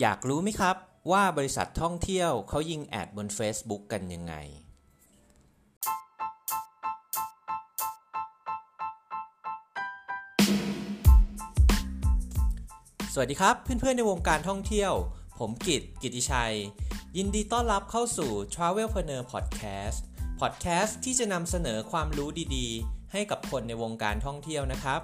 อยากรู้ไหมครับว่าบริษัทท่องเที่ยวเขายิงแอดบน Facebook กันยังไง สวัสดีครับเพื่อนๆในวงการท่องเที่ยว ผมกิตกิติชัย ยินดีต้อนรับเข้าสู่ Travelpreneur Podcast Podcast ที่จะนำเสนอความรู้ดีๆ ให้กับคนในวงการท่องเที่ยวนะครับ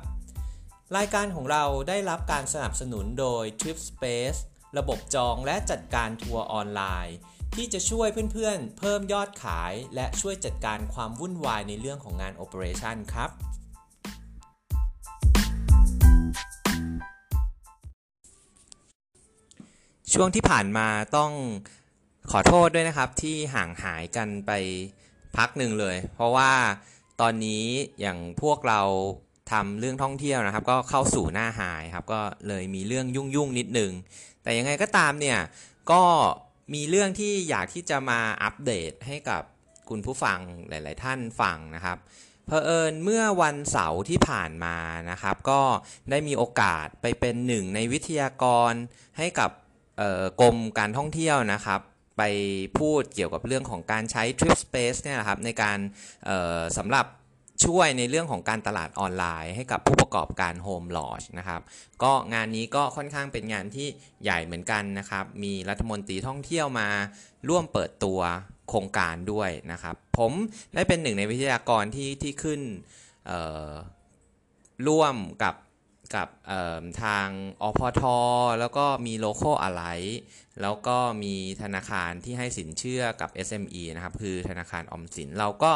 รายการของเราได้รับการสนับสนุนโดย Trip Space ระบบจองและจัดการทัวร์ออนไลน์ ที่จะช่วยเพื่อนๆ เพิ่มยอดขาย และช่วยจัดการความวุ่นวายในเรื่องของงาน Operation ครับ ช่วงที่ผ่านมาต้องขอโทษด้วยนะครับที่ห่างหายกันไปพักหนึ่งเลย เพราะว่าตอนนี้อย่างพวกเราทำเรื่องท่องเที่ยวนะครับ ก็เข้าสู่หน้าหายครับก็เลยมีเรื่องยุ่งๆนิดนึง แต่ยังไงก็ตามเนี่ยก็มีเรื่องที่อยากที่จะมาอัปเดตให้กับคุณผู้ฟังหลาย ๆ ท่านฟังนะครับเพอเอิญเมื่อวันเสาร์ที่ผ่านมานะครับ ก็ได้มีโอกาสไปเป็นหนึ่งในวิทยากรให้กับกรมการท่องเที่ยวนะครับ ไปพูดเกี่ยวกับเรื่องของการใช้ Trip Space เนี่ยนะครับในการสำหรับ ช่วยในเรื่องของการตลาดออนไลน์ให้กับผู้ประกอบการโฮมลอชนะครับ ก็งานนี้ก็ค่อนข้างเป็นงานที่ใหญ่เหมือนกันนะครับ มีรัฐมนตรีท่องเที่ยวมาร่วมเปิดตัวโครงการด้วยนะครับ ผมได้เป็นหนึ่งในวิทยากรที่ที่ขึ้นร่วมกับกับทางอพทแล้วก็มีโลโก้อะไร แล้วก็มีธนาคารที่ให้สินเชื่อกับ SME นะครับ คือธนาคารออมสิน เราก็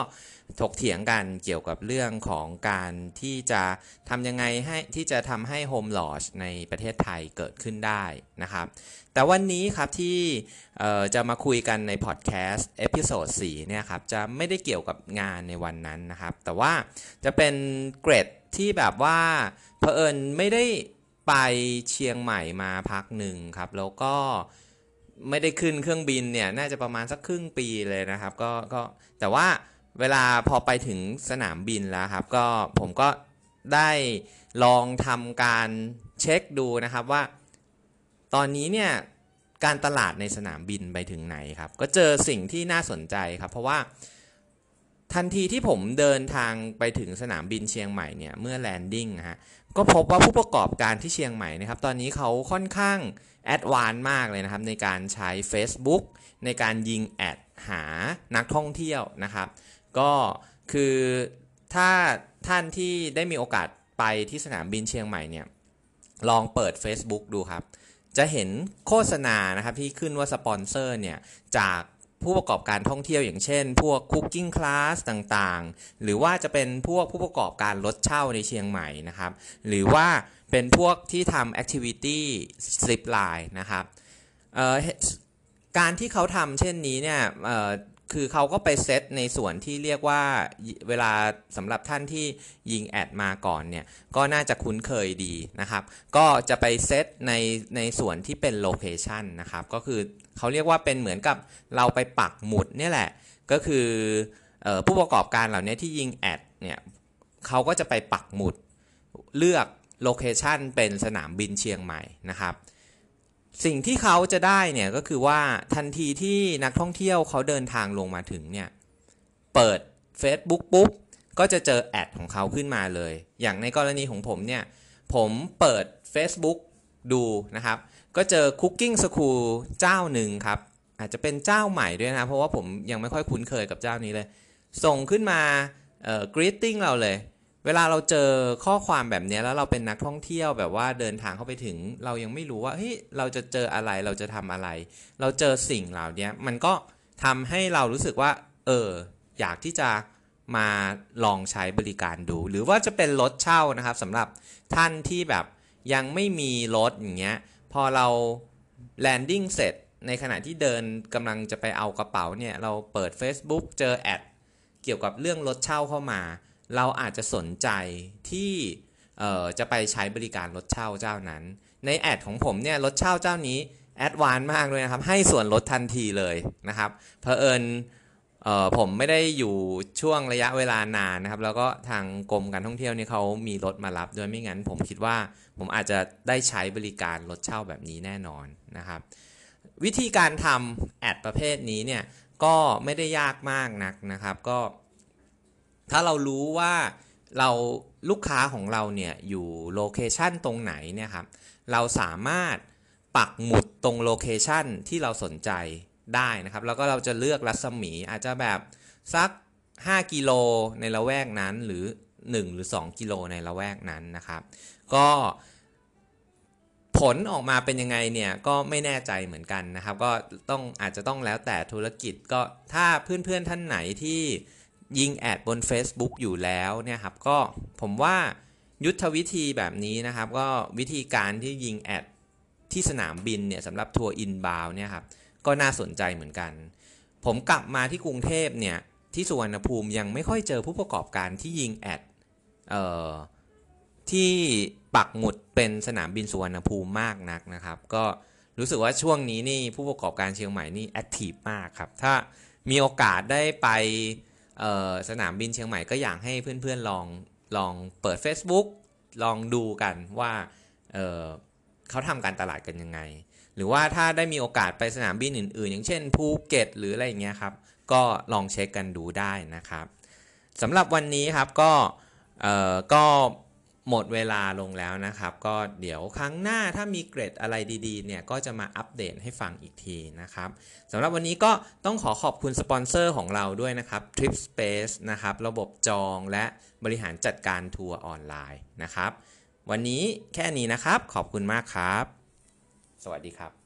ถกเถียงกันเกี่ยวกับเรื่องของการที่จะทำยังไงให้ที่จะทำให้ home lodge ในประเทศไทยเกิดขึ้นได้นะครับ แต่วันนี้ครับที่จะมาคุยกันในพอดแคสต์ episode 4เนี่ยครับ จะไม่ได้เกี่ยวกับงานในวันนั้นนะครับ แต่ว่าจะเป็นเกรดที่แบบว่าเผอิญไม่ได้ไปเชียงใหม่มาพักหนึ่งครับ แล้วก็ ไม่ได้ขึ้นเครื่องบินเนี่ยน่าจะประมาณสักครึ่งปีเลยนะครับก็ก็แต่ว่าเวลาพอไปถึงสนามบินแล้วครับ ก็ผมก็ได้ลองทำการเช็คดูนะครับว่า ตอนนี้เนี่ยการตลาดในสนามบินไปถึงไหนครับ ก็เจอสิ่งที่น่าสนใจครับ เพราะว่า ทันทีที่ผมเดินทางไปถึงสนามบินเชียงใหม่เนี่ยเมื่อ landing ฮะก็พบว่าผู้ประกอบการที่เชียงใหม่นะครับ ตอนนี้เขาค่อนข้าง advance มากเลยนะครับ ในการใช้ Facebook ในการยิง ad หานักท่องเที่ยวนะครับ ก็คือถ้าท่านที่ได้มีโอกาสไปที่สนามบินเชียงใหม่เนี่ยลองเปิด Facebook ดูครับ จะเห็นโฆษณานะครับที่ขึ้นว่าสปอนเซอร์เนี่ยจาก ผู้ประกอบการท่องเที่ยวอย่างเช่น พวก cooking class ต่างๆ หรือว่าจะเป็นพวกผู้ประกอบการรถเช่าในเชียงใหม่นะครับ หรือว่าเป็นพวกที่ทำ activity zipline นะครับการที่เขาทำเช่นนี้เนี่ย คือเขาก็ไปเซตในส่วนที่เรียกว่าเวลาสำหรับท่านที่ยิง ad มาก่อนเนี่ย ก็น่าจะคุ้นเคยดีนะครับ ก็จะไปเซตในในส่วนที่เป็น location นะครับ ก็คือเขาเรียกว่าเป็นเหมือนกับเราไปปักหมุดนี่แหละ ก็คือผู้ประกอบการเหล่านี้ที่ยิง ad เนี่ยเขาก็จะไปปักหมุดเลือก location เป็นสนามบินเชียงใหม่นะครับ สิ่งที่เขาจะได้เนี่ยก็คือว่าทันทีที่นักท่องเที่ยวเขาเดินทางลงมาถึงเนี่ยเปิด Facebook ปุ๊บก็จะเจอ ad ของเขาขึ้นมาเลย อย่างในกรณีของผมเนี่ยผมเปิด Facebook ดูนะครับ ก็เจอ Cooking School เจ้าหนึ่งครับ อาจจะเป็นเจ้าใหม่ด้วยนะ เพราะว่าผมยังไม่ค่อยคุ้นเคยกับเจ้านี้เลย ส่งขึ้นมาเอ่อ greeting เราเลย เวลาเราเจอข้อความแบบนี้แล้วเราเป็นนักท่องเที่ยวแบบว่าเดินทางเข้าไปถึง เรายังไม่รู้ว่าเฮ้ยเราจะเจออะไรเราจะทำอะไร เราเจอสิ่งเหล่านี้มันก็ทำให้เรารู้สึกว่า เออ อยากที่จะมาลองใช้บริการดู หรือว่าจะเป็นรถเช่านะครับสำหรับท่านที่แบบยังไม่มีรถอย่างเงี้ยพอเราแลนดิ้งเสร็จในขณะที่เดินกำลังจะไปเอากระเป๋าเนี่ย เราเปิด Facebook เจอแอดเกี่ยวกับเรื่องรถเช่าเข้ามา เราอาจจะสนใจที่จะไปใช้บริการรถเช่าเจ้านั้น ในแอดของผมเนี่ยรถเช่าเจ้านี้แอดวานมากเลยนะครับ ให้ส่วนลดทันทีเลยนะครับเพอเอิญผมไม่ได้อยู่ช่วงระยะเวลานานนะครับ แล้วก็ทางกรมการท่องเที่ยวนี่เขามีรถมารับด้วยไม่งั้น ผมคิดว่าผมอาจจะได้ใช้บริการรถเช่าแบบนี้แน่นอนนะครับ วิธีการทำแอดประเภทนี้เนี่ยก็ไม่ได้ยากมากนักนะครับ ก็ ถ้าเรารู้ว่าเราลูกค้าของเราเนี่ยอยู่โลเคชันตรงไหนเนี่ยครับ เราสามารถปักหมุดตรงโลเคชันที่เราสนใจได้นะครับ แล้วก็เราจะเลือกรัศมีอาจจะแบบสัก 5 กิโลในละแวกนั้นหรือ 1 หรือ 2 กิโลในละแวกนั้นนะครับ ก็ผลออกมาเป็นยังไงเนี่ยก็ไม่แน่ใจเหมือนกันนะครับ ก็ต้องอาจจะต้องแล้วแต่ธุรกิจก็ถ้าเพื่อนๆท่านไหนที่ ยิง ad บน Facebook อยู่แล้วเนี่ยครับก็ผมว่ายุทธวิธีแบบนี้นะครับ ก็วิธีการที่ยิง ad ที่สนามบินเนี่ยสำหรับทัวร์ inbound เนี่ยครับก็น่าสนใจเหมือนกัน ผมกลับมาที่กรุงเทพเนี่ยที่สุวรรณภูมิยังไม่ค่อยเจอผู้ประกอบการที่ยิง ad เอ่อที่ปักหมุดเป็นสนามบินสุวรรณภูมิมากนักนะครับ ก็รู้สึกว่าช่วงนี้นี่ผู้ประกอบการเชียงใหม่นี่ active มากครับ ถ้ามีโอกาสได้ไป สนามบินเชียงใหม่ก็อยากให้เพื่อนๆลองลองเปิด Facebook ลองดูกันว่าเเขาทำการตลาดกันยังไง หรือว่าถ้าได้มีโอกาสไปสนามบินอื่นๆ อย่างเช่นภูเก็ตหรืออะไรอย่างเงี้ยครับ ก็ลองเช็คกันดูได้นะครับสำหรับวันนี้ครับก็ก็ หมดเวลาลงแล้วนะครับ ก็เดี๋ยวครั้งหน้าถ้ามีเกรดอะไรดีๆ เนี่ยก็จะมาอัปเดตให้ฟังอีกทีนะครับสำหรับวันนี้ก็ต้องขอขอบคุณสปอนเซอร์ของเราด้วยนะครับ Trip Space นะครับ ระบบจองและบริหารจัดการทัวร์ออนไลน์นะครับ วันนี้แค่นี้นะครับ ขอบคุณมากครับ สวัสดีครับ